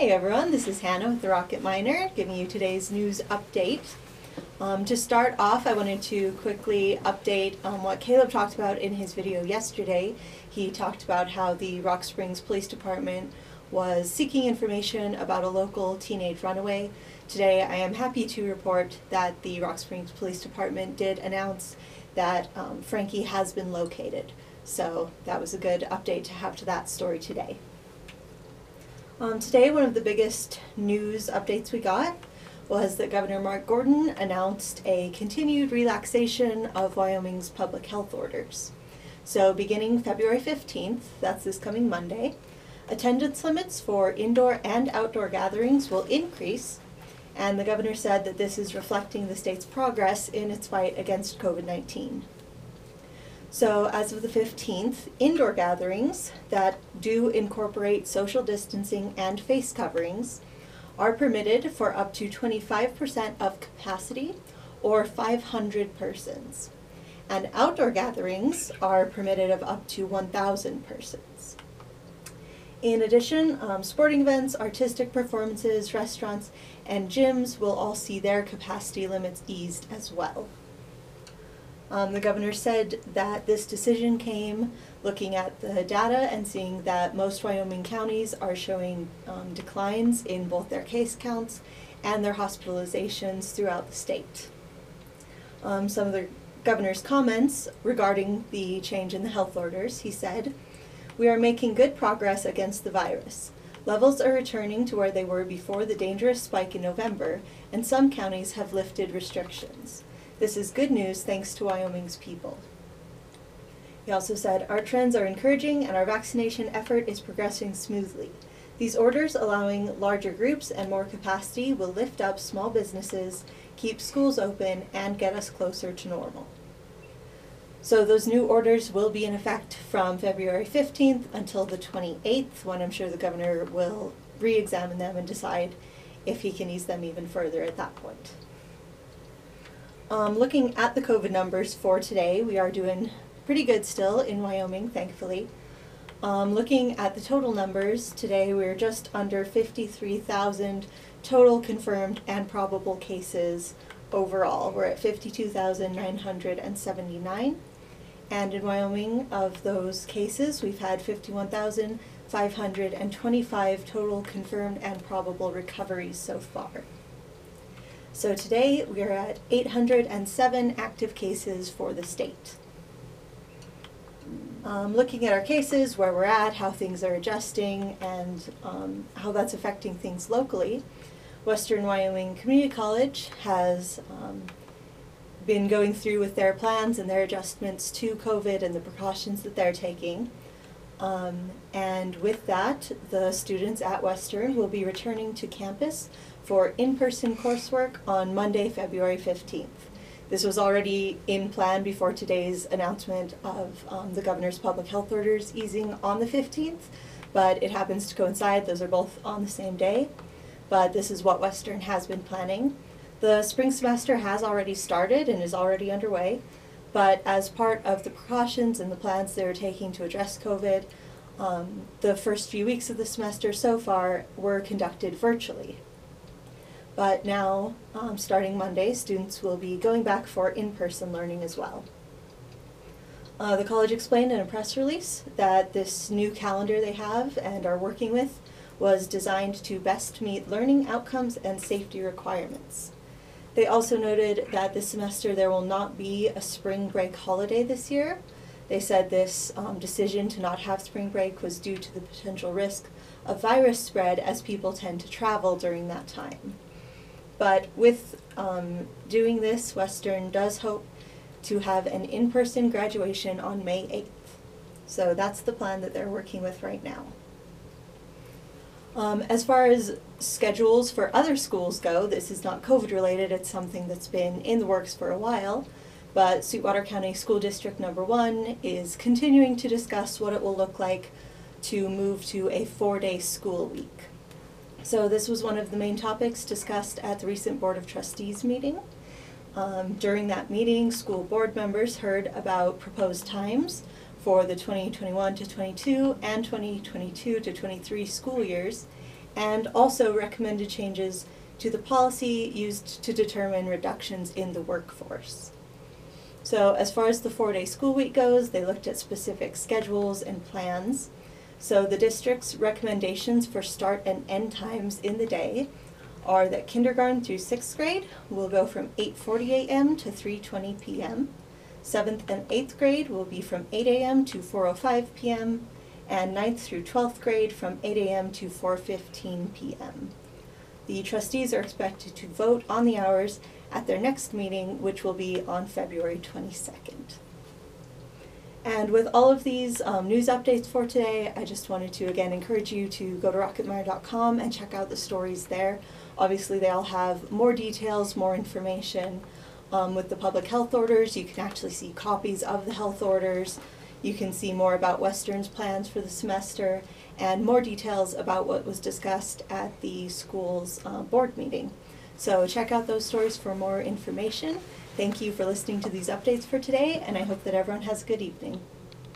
Hey everyone, this is Hannah with the Rocket Miner giving you today's news update. Um, to start off, I wanted to quickly update um, what Caleb talked about in his video yesterday. He talked about how the Rock Springs Police Department was seeking information about a local teenage runaway. Today, I am happy to report that the Rock Springs Police Department did announce that um, Frankie has been located. So that was a good update to have to that story today. Um, today, one of the biggest news updates we got was that Governor Mark Gordon announced a continued relaxation of Wyoming's public health orders. So, beginning February 15th, that's this coming Monday, attendance limits for indoor and outdoor gatherings will increase, and the governor said that this is reflecting the state's progress in its fight against COVID 19. So as of the 15th, indoor gatherings that do incorporate social distancing and face coverings are permitted for up to 25% of capacity or 500 persons. And outdoor gatherings are permitted of up to 1,000 persons. In addition, um, sporting events, artistic performances, restaurants, and gyms will all see their capacity limits eased as well. Um, the governor said that this decision came looking at the data and seeing that most Wyoming counties are showing um, declines in both their case counts and their hospitalizations throughout the state. Um, some of the governor's comments regarding the change in the health orders, he said, We are making good progress against the virus. Levels are returning to where they were before the dangerous spike in November, and some counties have lifted restrictions. This is good news thanks to Wyoming's people. He also said, Our trends are encouraging and our vaccination effort is progressing smoothly. These orders allowing larger groups and more capacity will lift up small businesses, keep schools open, and get us closer to normal. So those new orders will be in effect from February 15th until the 28th, when I'm sure the governor will re-examine them and decide if he can ease them even further at that point. Um, looking at the COVID numbers for today, we are doing pretty good still in Wyoming, thankfully. Um, looking at the total numbers, today we're just under 53,000 total confirmed and probable cases overall. We're at 52,979. And in Wyoming, of those cases, we've had 51,525 total confirmed and probable recoveries so far. So today we are at 807 active cases for the state. Um, looking at our cases, where we're at, how things are adjusting, and um, how that's affecting things locally, Western Wyoming Community College has um, been going through with their plans and their adjustments to COVID and the precautions that they're taking. Um, and with that, the students at Western will be returning to campus for in-person coursework on Monday, February 15th. This was already in plan before today's announcement of um, the governor's public health orders easing on the 15th, but it happens to coincide. Those are both on the same day, but this is what Western has been planning. The spring semester has already started and is already underway, but as part of the precautions and the plans they're taking to address COVID, um, the first few weeks of the semester so far were conducted virtually. But now, um, starting Monday, students will be going back for in-person learning as well. Uh, the college explained in a press release that this new calendar they have and are working with was designed to best meet learning outcomes and safety requirements. They also noted that this semester there will not be a spring break holiday this year. They said this um, decision to not have spring break was due to the potential risk of virus spread as people tend to travel during that time. But with um, doing this, Western does hope to have an in-person graduation on May 8th. So that's the plan that they're working with right now. Um, as far as schedules for other schools go, this is not COVID related, it's something that's been in the works for a while. But Sweetwater County School District number one is continuing to discuss what it will look like to move to a four day school week. So this was one of the main topics discussed at the recent Board of Trustees meeting. Um, during that meeting, school board members heard about proposed times for the 2021 to 22 and 2022 to 23 school years and also recommended changes to the policy used to determine reductions in the workforce. So as far as the four-day school week goes, they looked at specific schedules and plans. So the district's recommendations for start and end times in the day are that kindergarten through sixth grade will go from 8:40 a.m. to 3:20 p.m. Seventh and eighth grade will be from 8 a.m. to 4:05 p.m. and ninth through 12th grade from 8 a.m. to 4:15 p.m. The trustees are expected to vote on the hours at their next meeting, which will be on February 22nd. And with all of these um, news updates for today, I just wanted to again encourage you to go to rocketminer.com and check out the stories there. Obviously, they all have more details, more information. Um, with the public health orders, you can actually see copies of the health orders. You can see more about Western's plans for the semester and more details about what was discussed at the school's uh, board meeting. So check out those stories for more information. Thank you for listening to these updates for today, and I hope that everyone has a good evening.